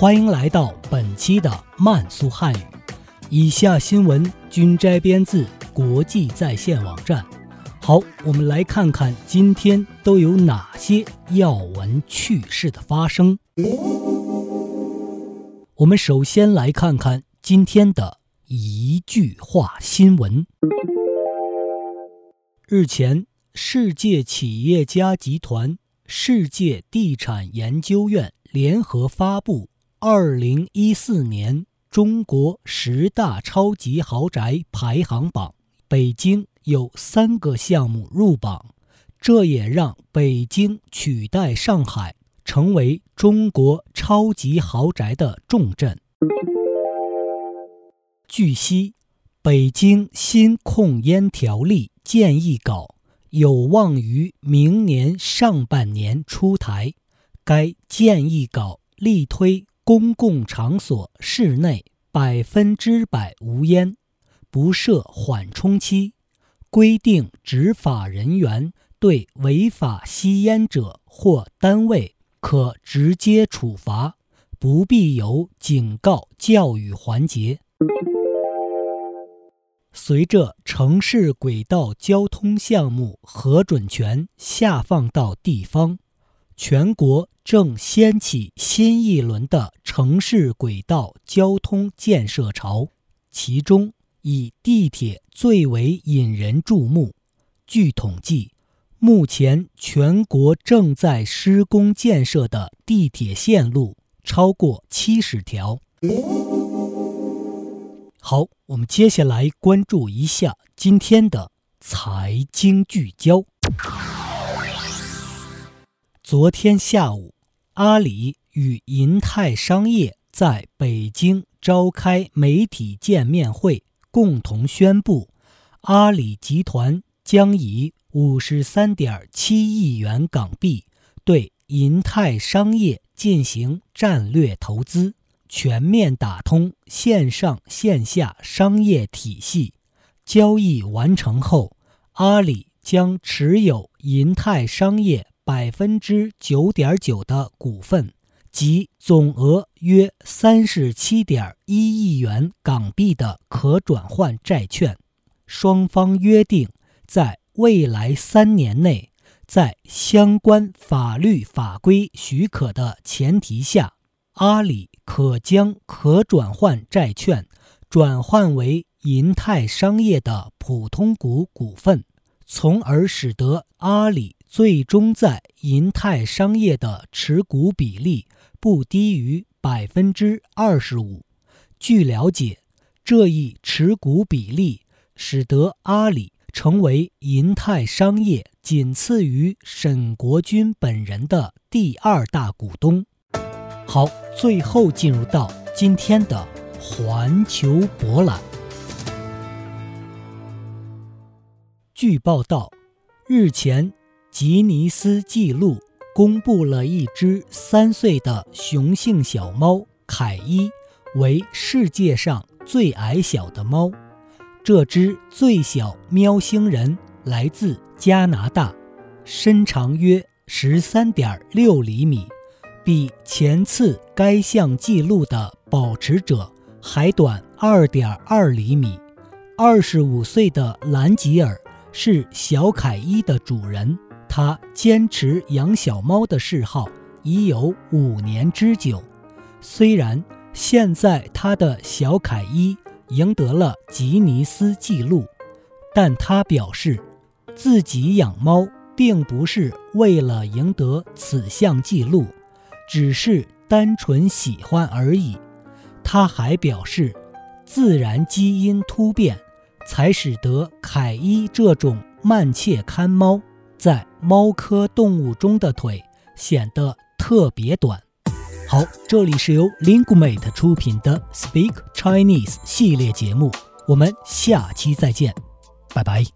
欢迎来到本期的慢速汉语。以下新闻均摘编自国际在线网站。好，我们来看看今天都有哪些要闻趣事的发生。我们首先来看看今天的一句话新闻。日前，世界企业家集团。世界地产研究院联合发布二零一四年中国十大超级豪宅排行榜，北京有三个项目入榜，这也让北京取代上海成为中国超级豪宅的重镇。据悉，北京新控烟条例建议稿。有望于明年上半年出台。该建议稿力推公共场所室内百分之百无烟，不设缓冲期，规定执法人员对违法吸烟者或单位可直接处罚，不必有警告教育环节。随着城市轨道交通项目核准权下放到地方，全国正掀起新一轮的城市轨道交通建设潮。其中，以地铁最为引人注目。据统计，目前全国正在施工建设的地铁线路超过七十条。好，我们接下来关注一下今天的财经聚焦。昨天下午，阿里与银泰商业在北京召开媒体见面会，共同宣布，阿里集团将以五十三点七亿元港币对银泰商业进行战略投资。全面打通线上线下商业体系，交易完成后，阿里将持有银泰商业百分之九点九的股份，即总额约三十七点一亿元港币的可转换债券。双方约定，在未来三年内，在相关法律法规许可的前提下。阿里可将可转换债券转换为银泰商业的普通股股份，从而使得阿里最终在银泰商业的持股比例不低于百分之二十五。据了解，这一持股比例使得阿里成为银泰商业仅次于沈国军本人的第二大股东。好，最后进入到今天的环球博览。据报道，日前吉尼斯纪录公布了一只三岁的雄性小猫凯伊为世界上最矮小的猫。这只最小喵星人来自加拿大，身长约十三点六厘米。比前次该项纪录的保持者还短二点二厘米。二十五岁的兰吉尔是小凯伊的主人，他坚持养小猫的嗜好已有五年之久。虽然现在他的小凯伊赢得了吉尼斯纪录，但他表示自己养猫并不是为了赢得此项纪录。只是单纯喜欢而已。他还表示，自然基因突变才使得凯伊这种慢切看猫在猫科动物中的腿显得特别短。好，这里是由 lingu mate 出品的 Speak Chinese 系列节目，我们下期再见，拜拜。